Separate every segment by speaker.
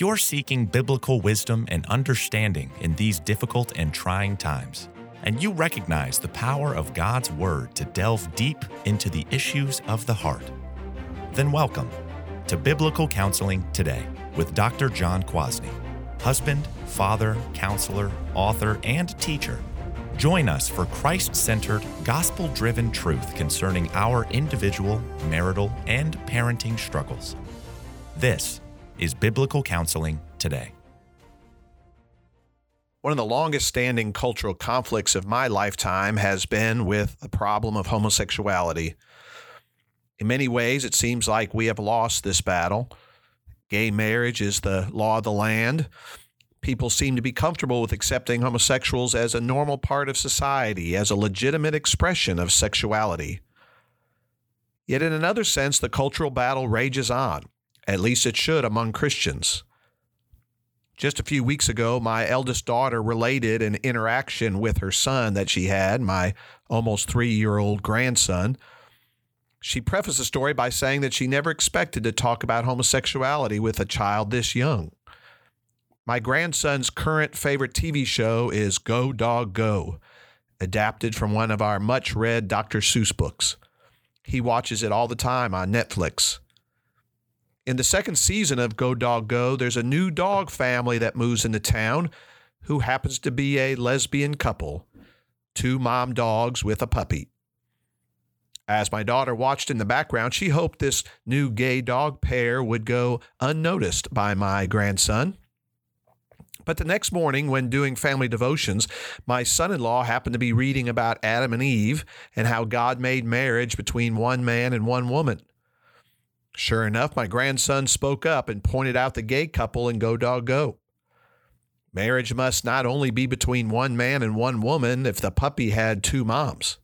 Speaker 1: You're seeking biblical wisdom and understanding in these difficult and trying times, and you recognize the power of God's Word to delve deep into the issues of the heart, then welcome to Biblical Counseling Today with Dr. John Kwasny, husband, father, counselor, author, and teacher. Join us for Christ centered, gospel driven truth concerning our individual, marital, and parenting struggles. This is Biblical Counseling Today.
Speaker 2: One of the longest standing cultural conflicts of my lifetime has been with the problem of homosexuality. In many ways, it seems like we have lost this battle. Gay marriage is the law of the land. People seem to be comfortable with accepting homosexuals as a normal part of society, as a legitimate expression of sexuality. Yet, in another sense, the cultural battle rages on. At least it should among Christians. Just a few weeks ago, my eldest daughter related an interaction with her son that she had, my almost three year old grandson. She prefaced the story by saying that she never expected to talk about homosexuality with a child this young. My grandson's current favorite TV show is Go Dog Go, adapted from one of our much read Dr. Seuss books. He watches it all the time on Netflix. In the second season of Go Dog Go, there's a new dog family that moves into town who happens to be a lesbian couple, two mom dogs with a puppy. As my daughter watched in the background, she hoped this new gay dog pair would go unnoticed by my grandson. But the next morning, when doing family devotions, my son in law happened to be reading about Adam and Eve and how God made marriage between one man and one woman. Sure enough, my grandson spoke up and pointed out the gay couple in Go Dog Go. Marriage must not only be between one man and one woman if the puppy had two moms.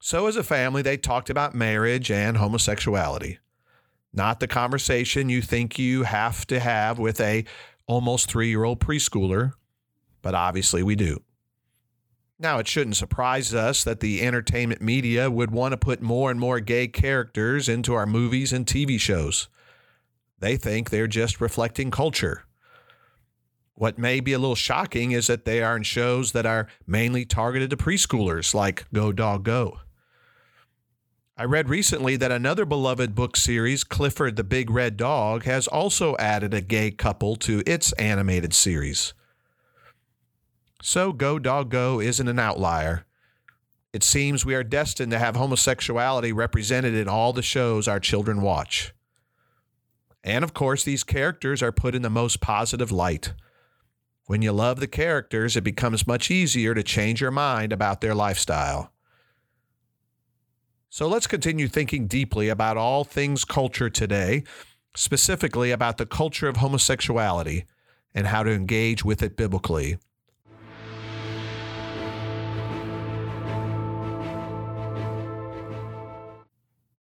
Speaker 2: So, as a family, they talked about marriage and homosexuality. Not the conversation you think you have to have with a almost three year old preschooler, but obviously we do. Now, it shouldn't surprise us that the entertainment media would want to put more and more gay characters into our movies and TV shows. They think they're just reflecting culture. What may be a little shocking is that they are in shows that are mainly targeted to preschoolers, like Go Dog Go. I read recently that another beloved book series, Clifford the Big Red Dog, has also added a gay couple to its animated series. So Go Dog Go isn't an outlier. It seems we are destined to have homosexuality represented in all the shows our children watch. And of course, these characters are put in the most positive light. When you love the characters, it becomes much easier to change your mind about their lifestyle. So let's continue thinking deeply about all things culture today, specifically about the culture of homosexuality and how to engage with it biblically.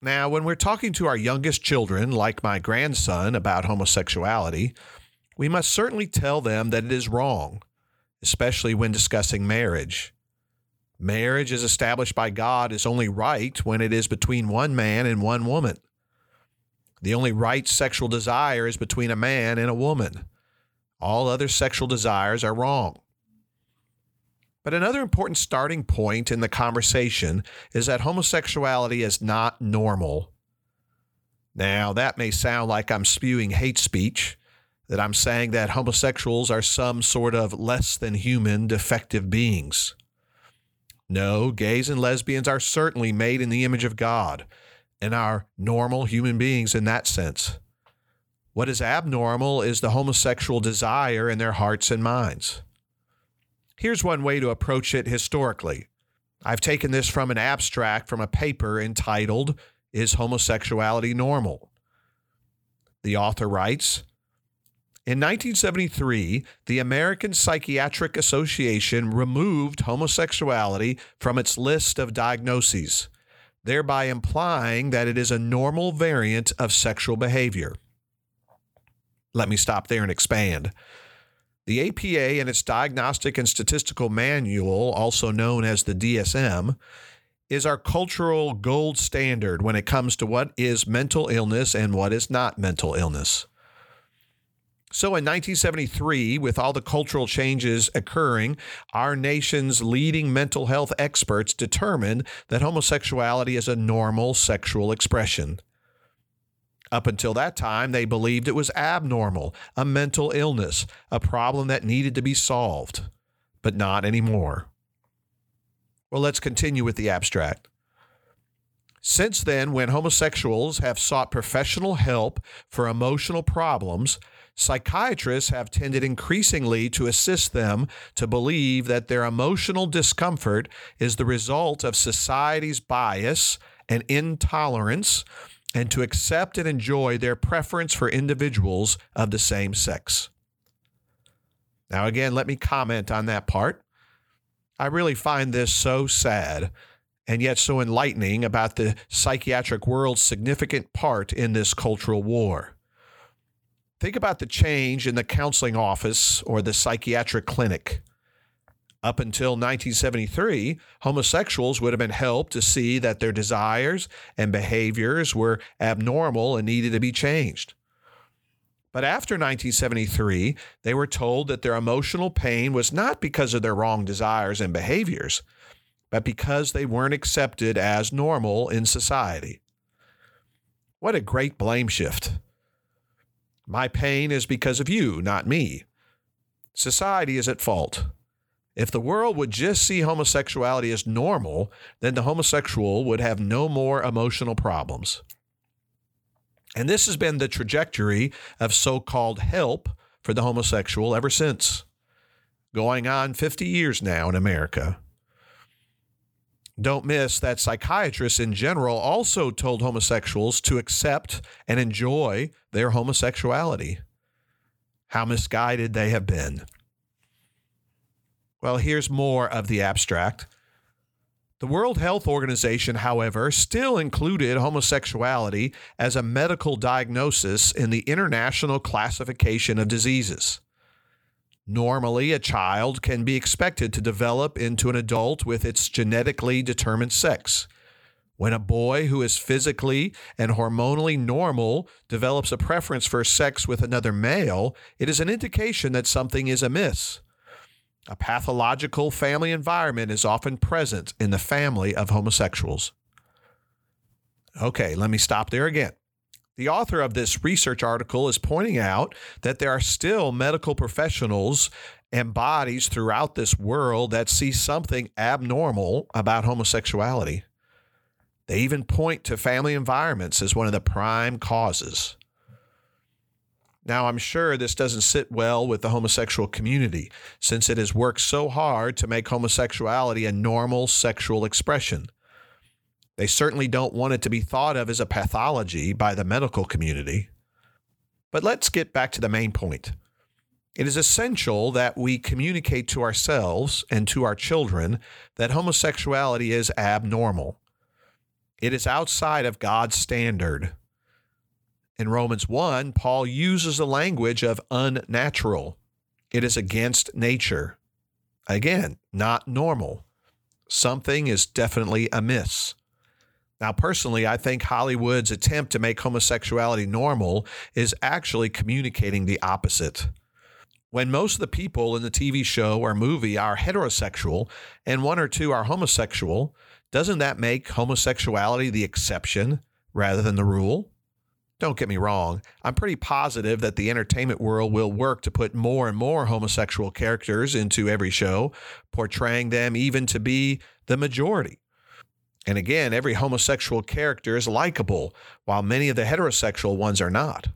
Speaker 2: Now, when we're talking to our youngest children, like my grandson, about homosexuality, we must certainly tell them that it is wrong, especially when discussing marriage. Marriage, as established by God, is only right when it is between one man and one woman. The only right sexual desire is between a man and a woman. All other sexual desires are wrong. But another important starting point in the conversation is that homosexuality is not normal. Now, that may sound like I'm spewing hate speech, that I'm saying that homosexuals are some sort of less than human, defective beings. No, gays and lesbians are certainly made in the image of God and are normal human beings in that sense. What is abnormal is the homosexual desire in their hearts and minds. Here's one way to approach it historically. I've taken this from an abstract from a paper entitled, Is Homosexuality Normal? The author writes In 1973, the American Psychiatric Association removed homosexuality from its list of diagnoses, thereby implying that it is a normal variant of sexual behavior. Let me stop there and expand. The APA and its Diagnostic and Statistical Manual, also known as the DSM, is our cultural gold standard when it comes to what is mental illness and what is not mental illness. So in 1973, with all the cultural changes occurring, our nation's leading mental health experts determined that homosexuality is a normal sexual expression. Up until that time, they believed it was abnormal, a mental illness, a problem that needed to be solved, but not anymore. Well, let's continue with the abstract. Since then, when homosexuals have sought professional help for emotional problems, psychiatrists have tended increasingly to assist them to believe that their emotional discomfort is the result of society's bias and intolerance and to accept and enjoy their preference for individuals of the same sex. Now, again, let me comment on that part. I really find this so sad and yet so enlightening about the psychiatric world's significant part in this cultural war. Think about the change in the counseling office or the psychiatric clinic. Up until 1973, homosexuals would have been helped to see that their desires and behaviors were abnormal and needed to be changed. But after 1973, they were told that their emotional pain was not because of their wrong desires and behaviors, but because they weren't accepted as normal in society. What a great blame shift. My pain is because of you, not me. Society is at fault. If the world would just see homosexuality as normal, then the homosexual would have no more emotional problems. And this has been the trajectory of so called help for the homosexual ever since, going on 50 years now in America. Don't miss that psychiatrists in general also told homosexuals to accept and enjoy their homosexuality. How misguided they have been. Well, here's more of the abstract. The World Health Organization, however, still included homosexuality as a medical diagnosis in the International Classification of Diseases. Normally, a child can be expected to develop into an adult with its genetically determined sex. When a boy who is physically and hormonally normal develops a preference for sex with another male, it is an indication that something is amiss. A pathological family environment is often present in the family of homosexuals. Okay, let me stop there again. The author of this research article is pointing out that there are still medical professionals and bodies throughout this world that see something abnormal about homosexuality. They even point to family environments as one of the prime causes. Now, I'm sure this doesn't sit well with the homosexual community since it has worked so hard to make homosexuality a normal sexual expression. They certainly don't want it to be thought of as a pathology by the medical community. But let's get back to the main point. It is essential that we communicate to ourselves and to our children that homosexuality is abnormal. It is outside of God's standard. In Romans 1, Paul uses the language of unnatural. It is against nature. Again, not normal. Something is definitely amiss. Now, personally, I think Hollywood's attempt to make homosexuality normal is actually communicating the opposite. When most of the people in the TV show or movie are heterosexual and one or two are homosexual, doesn't that make homosexuality the exception rather than the rule? Don't get me wrong, I'm pretty positive that the entertainment world will work to put more and more homosexual characters into every show, portraying them even to be the majority. And again, every homosexual character is likable, while many of the heterosexual ones are not.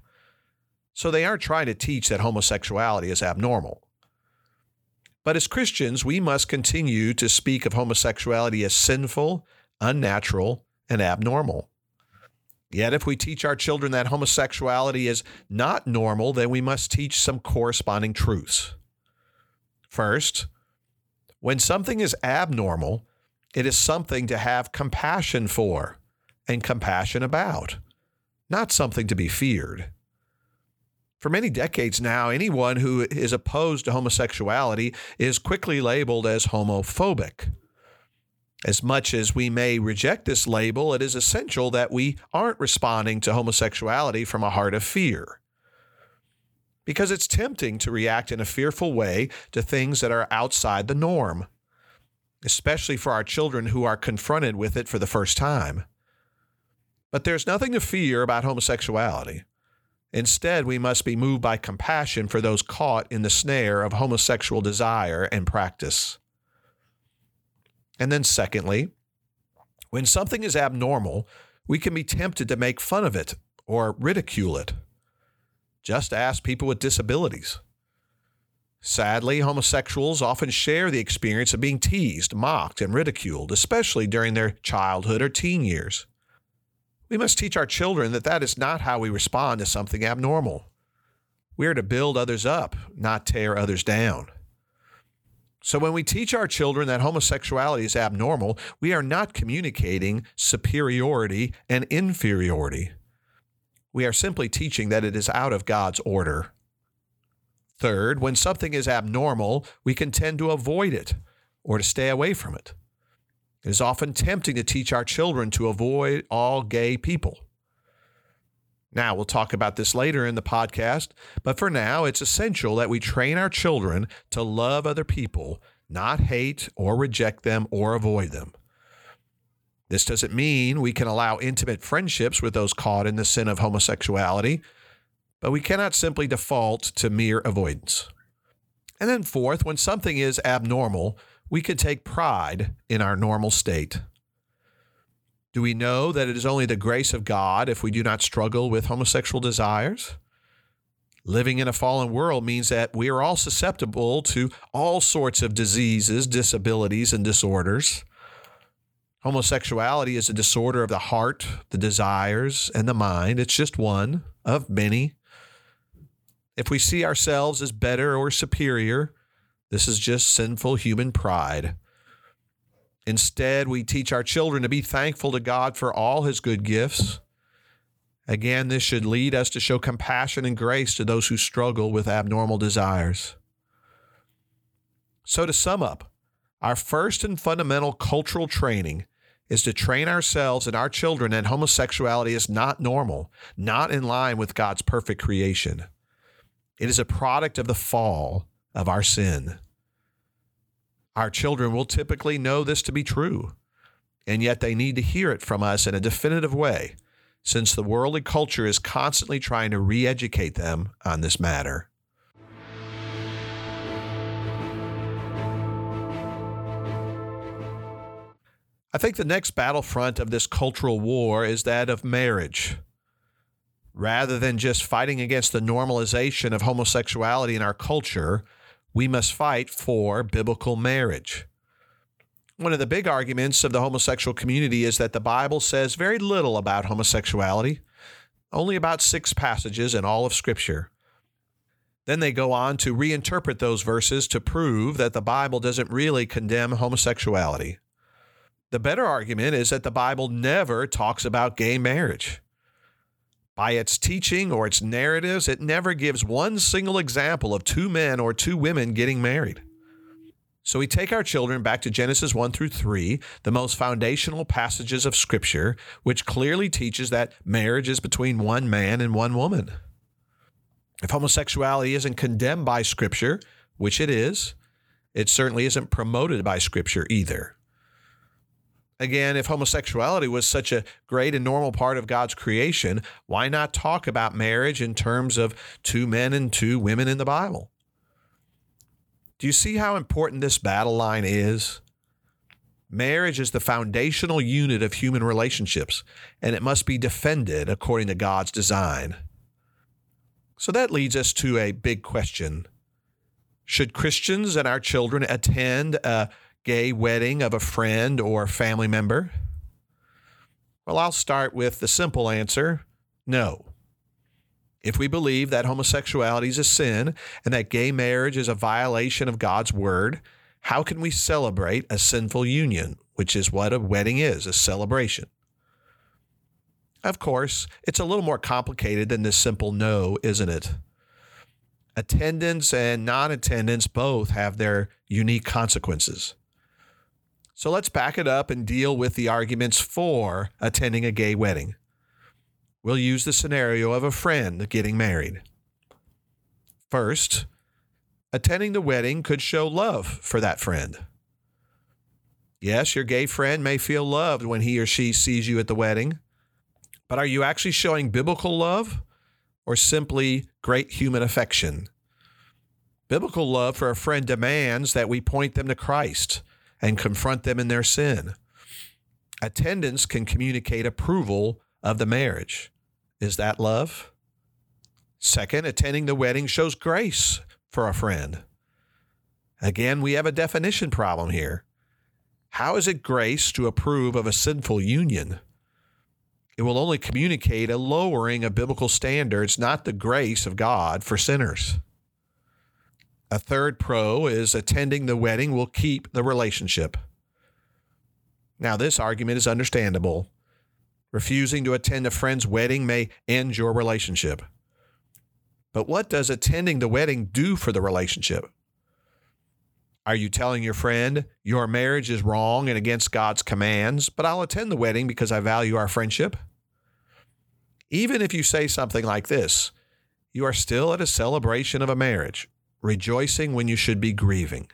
Speaker 2: So they aren't trying to teach that homosexuality is abnormal. But as Christians, we must continue to speak of homosexuality as sinful, unnatural, and abnormal. Yet, if we teach our children that homosexuality is not normal, then we must teach some corresponding truths. First, when something is abnormal, it is something to have compassion for and compassion about, not something to be feared. For many decades now, anyone who is opposed to homosexuality is quickly labeled as homophobic. As much as we may reject this label, it is essential that we aren't responding to homosexuality from a heart of fear. because it's tempting to react in a fearful way to things that are outside the norm, especially for our children who are confronted with it for the first time. But there's nothing to fear about homosexuality. Instead, we must be moved by compassion for those caught in the snare of homosexual desire and practice. And then, secondly, when something is abnormal, we can be tempted to make fun of it or ridicule it. Just ask people with disabilities. Sadly, homosexuals often share the experience of being teased, mocked, and ridiculed, especially during their childhood or teen years. We must teach our children that that is not how we respond to something abnormal. We are to build others up, not tear others down. So, when we teach our children that homosexuality is abnormal, we are not communicating superiority and inferiority. We are simply teaching that it is out of God's order. Third, when something is abnormal, we can tend to avoid it or to stay away from it. It is often tempting to teach our children to avoid all gay people. Now, we'll talk about this later in the podcast, but for now, it's essential that we train our children to love other people, not hate or reject them or avoid them. This doesn't mean we can allow intimate friendships with those caught in the sin of homosexuality, but we cannot simply default to mere avoidance. And then, fourth, when something is abnormal, we can take pride in our normal state. Do we know that it is only the grace of God if we do not struggle with homosexual desires? Living in a fallen world means that we are all susceptible to all sorts of diseases, disabilities, and disorders. Homosexuality is a disorder of the heart, the desires, and the mind. It's just one of many. If we see ourselves as better or superior, this is just sinful human pride. Instead, we teach our children to be thankful to God for all his good gifts. Again, this should lead us to show compassion and grace to those who struggle with abnormal desires. So, to sum up, our first and fundamental cultural training is to train ourselves and our children that homosexuality is not normal, not in line with God's perfect creation. It is a product of the fall of our sin. Our children will typically know this to be true, and yet they need to hear it from us in a definitive way, since the worldly culture is constantly trying to re educate them on this matter. I think the next battlefront of this cultural war is that of marriage. Rather than just fighting against the normalization of homosexuality in our culture, we must fight for biblical marriage. One of the big arguments of the homosexual community is that the Bible says very little about homosexuality, only about six passages in all of Scripture. Then they go on to reinterpret those verses to prove that the Bible doesn't really condemn homosexuality. The better argument is that the Bible never talks about gay marriage. By its teaching or its narratives, it never gives one single example of two men or two women getting married. So we take our children back to Genesis 1 through 3, the most foundational passages of Scripture, which clearly teaches that marriage is between one man and one woman. If homosexuality isn't condemned by Scripture, which it is, it certainly isn't promoted by Scripture either. Again, if homosexuality was such a great and normal part of God's creation, why not talk about marriage in terms of two men and two women in the Bible? Do you see how important this battle line is? Marriage is the foundational unit of human relationships, and it must be defended according to God's design. So that leads us to a big question Should Christians and our children attend a gay wedding of a friend or family member? Well, I'll start with the simple answer no. If we believe that homosexuality is a sin and that gay marriage is a violation of God's word, how can we celebrate a sinful union, which is what a wedding is a celebration? Of course, it's a little more complicated than this simple no, isn't it? Attendance and non attendance both have their unique consequences. So let's back it up and deal with the arguments for attending a gay wedding. We'll use the scenario of a friend getting married. First, attending the wedding could show love for that friend. Yes, your gay friend may feel loved when he or she sees you at the wedding, but are you actually showing biblical love or simply great human affection? Biblical love for a friend demands that we point them to Christ and confront them in their sin. Attendance can communicate approval of the marriage. Is that love? Second, attending the wedding shows grace for a friend. Again, we have a definition problem here. How is it grace to approve of a sinful union? It will only communicate a lowering of biblical standards, not the grace of God for sinners. A third pro is attending the wedding will keep the relationship. Now, this argument is understandable. Refusing to attend a friend's wedding may end your relationship. But what does attending the wedding do for the relationship? Are you telling your friend your marriage is wrong and against God's commands, but I'll attend the wedding because I value our friendship? Even if you say something like this, you are still at a celebration of a marriage, rejoicing when you should be grieving.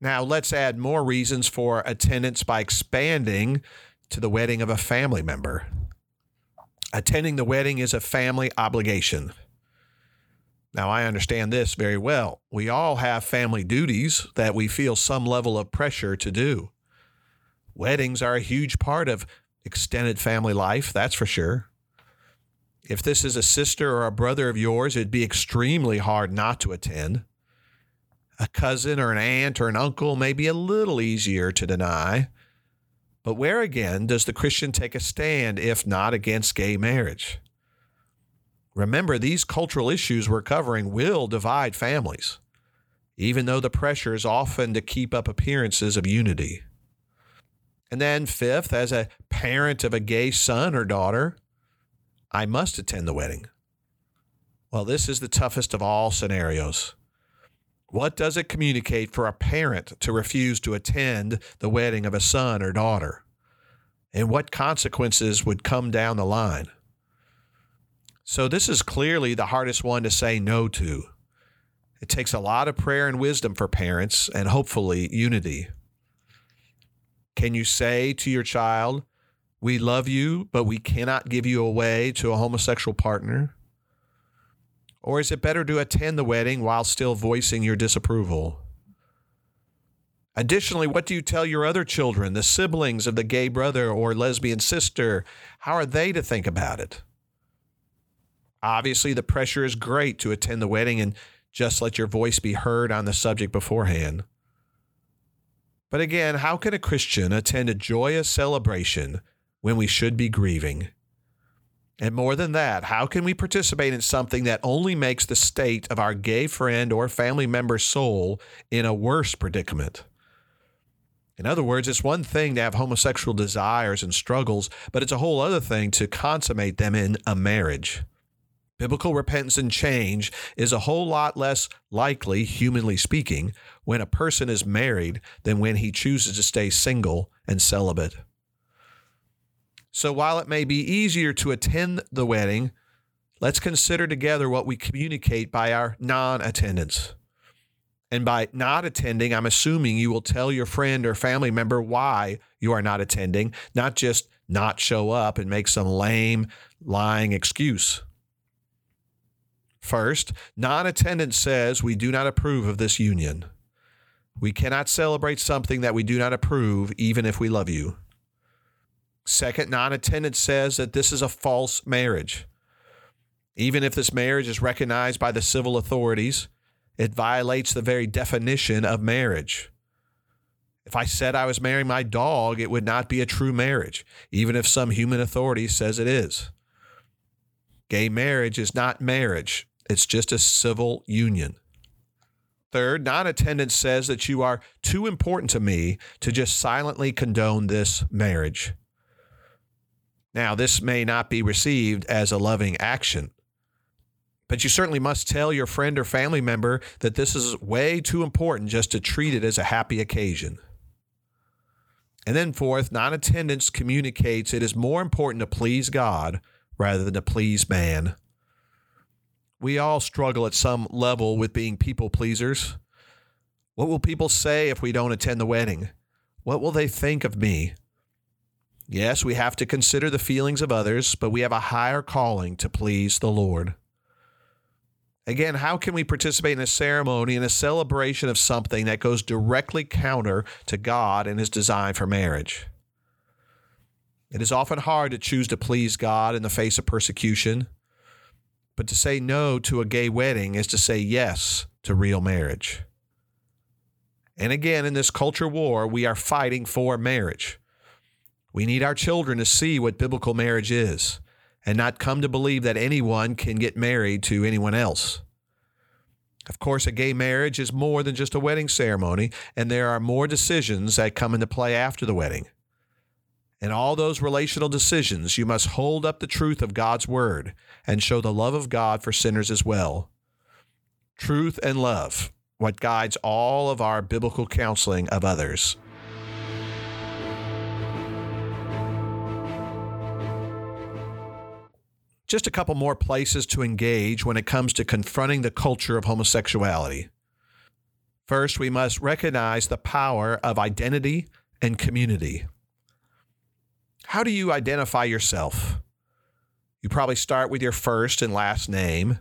Speaker 2: Now, let's add more reasons for attendance by expanding to the wedding of a family member. Attending the wedding is a family obligation. Now, I understand this very well. We all have family duties that we feel some level of pressure to do. Weddings are a huge part of extended family life, that's for sure. If this is a sister or a brother of yours, it'd be extremely hard not to attend. A cousin or an aunt or an uncle may be a little easier to deny. But where again does the Christian take a stand if not against gay marriage? Remember, these cultural issues we're covering will divide families, even though the pressure is often to keep up appearances of unity. And then, fifth, as a parent of a gay son or daughter, I must attend the wedding. Well, this is the toughest of all scenarios. What does it communicate for a parent to refuse to attend the wedding of a son or daughter? And what consequences would come down the line? So, this is clearly the hardest one to say no to. It takes a lot of prayer and wisdom for parents and hopefully unity. Can you say to your child, We love you, but we cannot give you away to a homosexual partner? Or is it better to attend the wedding while still voicing your disapproval? Additionally, what do you tell your other children, the siblings of the gay brother or lesbian sister? How are they to think about it? Obviously, the pressure is great to attend the wedding and just let your voice be heard on the subject beforehand. But again, how can a Christian attend a joyous celebration when we should be grieving? And more than that, how can we participate in something that only makes the state of our gay friend or family member's soul in a worse predicament? In other words, it's one thing to have homosexual desires and struggles, but it's a whole other thing to consummate them in a marriage. Biblical repentance and change is a whole lot less likely, humanly speaking, when a person is married than when he chooses to stay single and celibate. So while it may be easier to attend the wedding, let's consider together what we communicate by our non attendance. And by not attending, I'm assuming you will tell your friend or family member why you are not attending, not just not show up and make some lame, lying excuse. First, non attendance says we do not approve of this union. We cannot celebrate something that we do not approve, even if we love you. Second, non attendance says that this is a false marriage. Even if this marriage is recognized by the civil authorities, it violates the very definition of marriage. If I said I was marrying my dog, it would not be a true marriage, even if some human authority says it is. Gay marriage is not marriage, it's just a civil union. Third, non attendance says that you are too important to me to just silently condone this marriage. Now, this may not be received as a loving action, but you certainly must tell your friend or family member that this is way too important just to treat it as a happy occasion. And then, fourth, non attendance communicates it is more important to please God rather than to please man. We all struggle at some level with being people pleasers. What will people say if we don't attend the wedding? What will they think of me? Yes, we have to consider the feelings of others, but we have a higher calling to please the Lord. Again, how can we participate in a ceremony and a celebration of something that goes directly counter to God and His design for marriage? It is often hard to choose to please God in the face of persecution, but to say no to a gay wedding is to say yes to real marriage. And again, in this culture war, we are fighting for marriage. We need our children to see what biblical marriage is and not come to believe that anyone can get married to anyone else. Of course, a gay marriage is more than just a wedding ceremony, and there are more decisions that come into play after the wedding. In all those relational decisions, you must hold up the truth of God's word and show the love of God for sinners as well. Truth and love, what guides all of our biblical counseling of others. Just a couple more places to engage when it comes to confronting the culture of homosexuality. First, we must recognize the power of identity and community. How do you identify yourself? You probably start with your first and last name.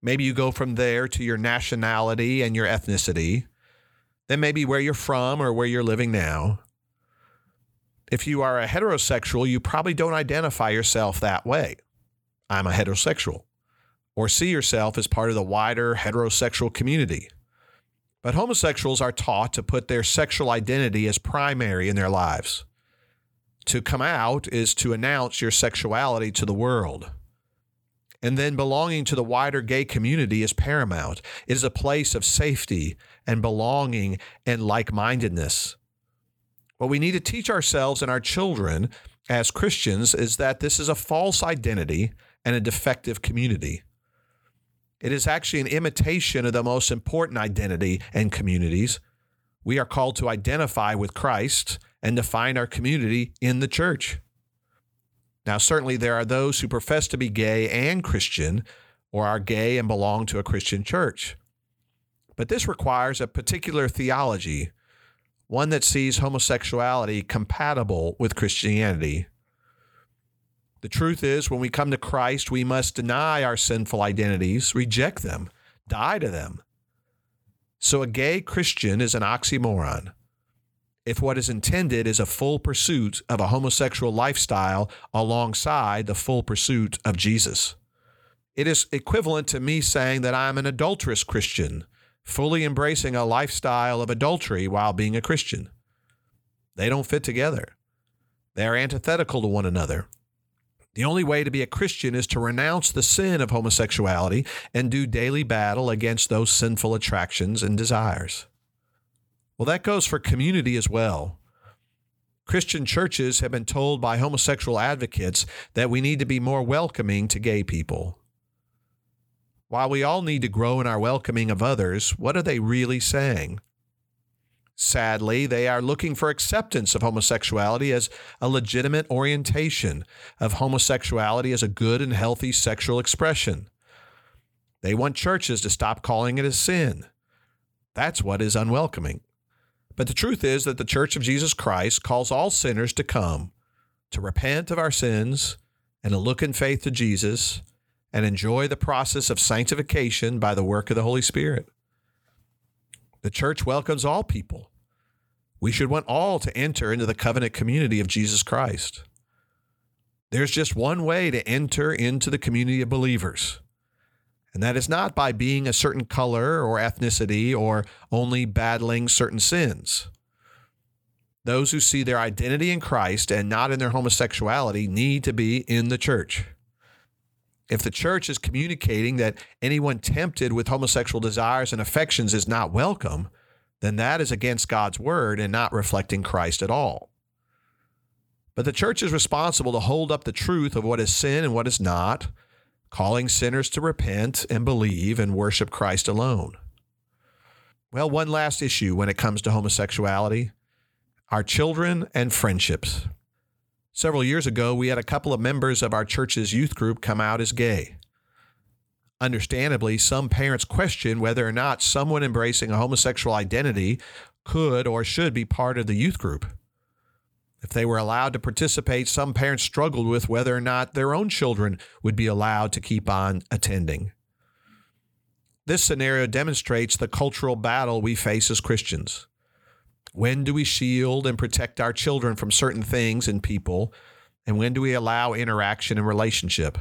Speaker 2: Maybe you go from there to your nationality and your ethnicity. Then maybe where you're from or where you're living now. If you are a heterosexual, you probably don't identify yourself that way. I'm a heterosexual, or see yourself as part of the wider heterosexual community. But homosexuals are taught to put their sexual identity as primary in their lives. To come out is to announce your sexuality to the world. And then belonging to the wider gay community is paramount. It is a place of safety and belonging and like mindedness. What we need to teach ourselves and our children as Christians is that this is a false identity and a defective community. It is actually an imitation of the most important identity and communities. We are called to identify with Christ and to find our community in the church. Now, certainly there are those who profess to be gay and Christian or are gay and belong to a Christian church. But this requires a particular theology, one that sees homosexuality compatible with Christianity. The truth is, when we come to Christ, we must deny our sinful identities, reject them, die to them. So a gay Christian is an oxymoron. If what is intended is a full pursuit of a homosexual lifestyle alongside the full pursuit of Jesus, it is equivalent to me saying that I'm an adulterous Christian, fully embracing a lifestyle of adultery while being a Christian. They don't fit together, they are antithetical to one another. The only way to be a Christian is to renounce the sin of homosexuality and do daily battle against those sinful attractions and desires. Well, that goes for community as well. Christian churches have been told by homosexual advocates that we need to be more welcoming to gay people. While we all need to grow in our welcoming of others, what are they really saying? Sadly, they are looking for acceptance of homosexuality as a legitimate orientation, of homosexuality as a good and healthy sexual expression. They want churches to stop calling it a sin. That's what is unwelcoming. But the truth is that the Church of Jesus Christ calls all sinners to come, to repent of our sins, and to look in faith to Jesus, and enjoy the process of sanctification by the work of the Holy Spirit. The church welcomes all people. We should want all to enter into the covenant community of Jesus Christ. There's just one way to enter into the community of believers, and that is not by being a certain color or ethnicity or only battling certain sins. Those who see their identity in Christ and not in their homosexuality need to be in the church. If the church is communicating that anyone tempted with homosexual desires and affections is not welcome, then that is against God's word and not reflecting Christ at all. But the church is responsible to hold up the truth of what is sin and what is not, calling sinners to repent and believe and worship Christ alone. Well, one last issue when it comes to homosexuality our children and friendships. Several years ago, we had a couple of members of our church's youth group come out as gay. Understandably, some parents question whether or not someone embracing a homosexual identity could or should be part of the youth group. If they were allowed to participate, some parents struggled with whether or not their own children would be allowed to keep on attending. This scenario demonstrates the cultural battle we face as Christians. When do we shield and protect our children from certain things and people? And when do we allow interaction and relationship?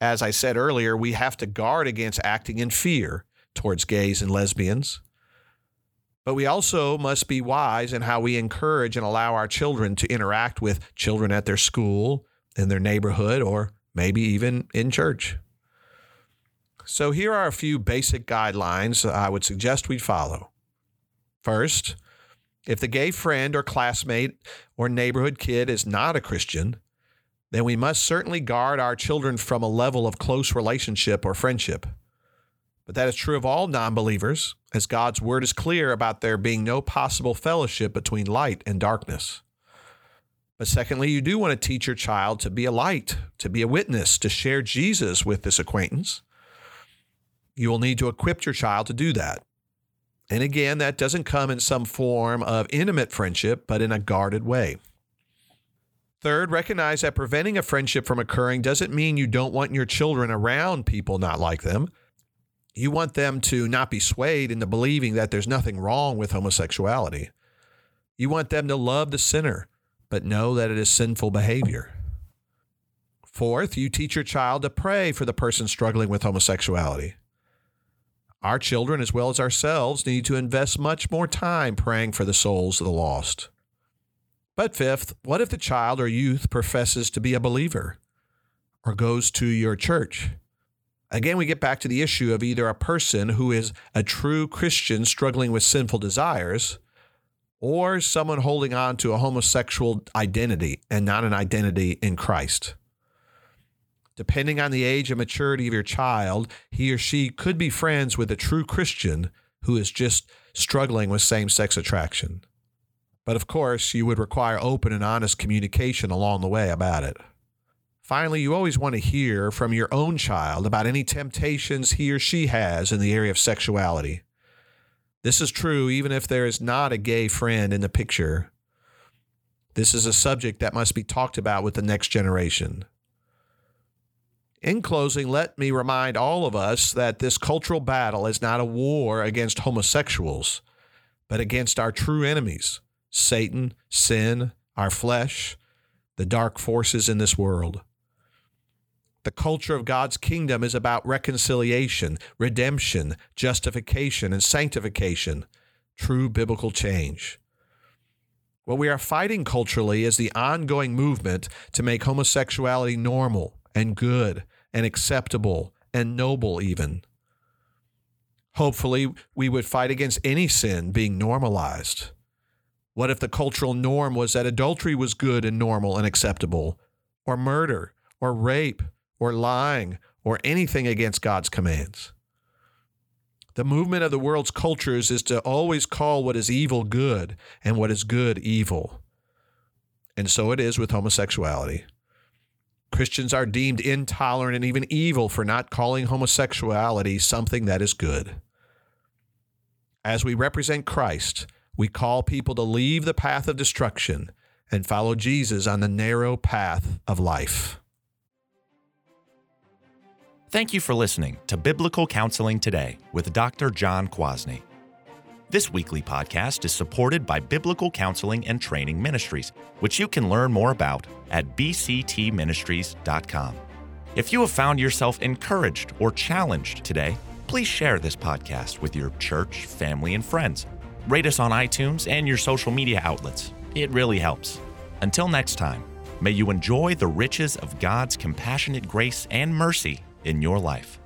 Speaker 2: As I said earlier, we have to guard against acting in fear towards gays and lesbians. But we also must be wise in how we encourage and allow our children to interact with children at their school, in their neighborhood, or maybe even in church. So, here are a few basic guidelines I would suggest we follow. First, if the gay friend or classmate or neighborhood kid is not a Christian, then we must certainly guard our children from a level of close relationship or friendship. But that is true of all non believers, as God's word is clear about there being no possible fellowship between light and darkness. But secondly, you do want to teach your child to be a light, to be a witness, to share Jesus with this acquaintance. You will need to equip your child to do that. And again, that doesn't come in some form of intimate friendship, but in a guarded way. Third, recognize that preventing a friendship from occurring doesn't mean you don't want your children around people not like them. You want them to not be swayed into believing that there's nothing wrong with homosexuality. You want them to love the sinner, but know that it is sinful behavior. Fourth, you teach your child to pray for the person struggling with homosexuality. Our children, as well as ourselves, need to invest much more time praying for the souls of the lost. But fifth, what if the child or youth professes to be a believer or goes to your church? Again, we get back to the issue of either a person who is a true Christian struggling with sinful desires or someone holding on to a homosexual identity and not an identity in Christ. Depending on the age and maturity of your child, he or she could be friends with a true Christian who is just struggling with same sex attraction. But of course, you would require open and honest communication along the way about it. Finally, you always want to hear from your own child about any temptations he or she has in the area of sexuality. This is true even if there is not a gay friend in the picture. This is a subject that must be talked about with the next generation. In closing, let me remind all of us that this cultural battle is not a war against homosexuals, but against our true enemies Satan, sin, our flesh, the dark forces in this world. The culture of God's kingdom is about reconciliation, redemption, justification, and sanctification, true biblical change. What we are fighting culturally is the ongoing movement to make homosexuality normal and good and acceptable and noble, even. Hopefully, we would fight against any sin being normalized. What if the cultural norm was that adultery was good and normal and acceptable, or murder, or rape, or lying, or anything against God's commands? The movement of the world's cultures is to always call what is evil good and what is good evil. And so it is with homosexuality. Christians are deemed intolerant and even evil for not calling homosexuality something that is good. As we represent Christ, we call people to leave the path of destruction and follow Jesus on the narrow path of life.
Speaker 1: Thank you for listening to Biblical Counseling Today with Dr. John Kwasny. This weekly podcast is supported by Biblical Counseling and Training Ministries, which you can learn more about at bctministries.com. If you have found yourself encouraged or challenged today, please share this podcast with your church, family, and friends Rate us on iTunes and your social media outlets. It really helps. Until next time, may you enjoy the riches of God's compassionate grace and mercy in your life.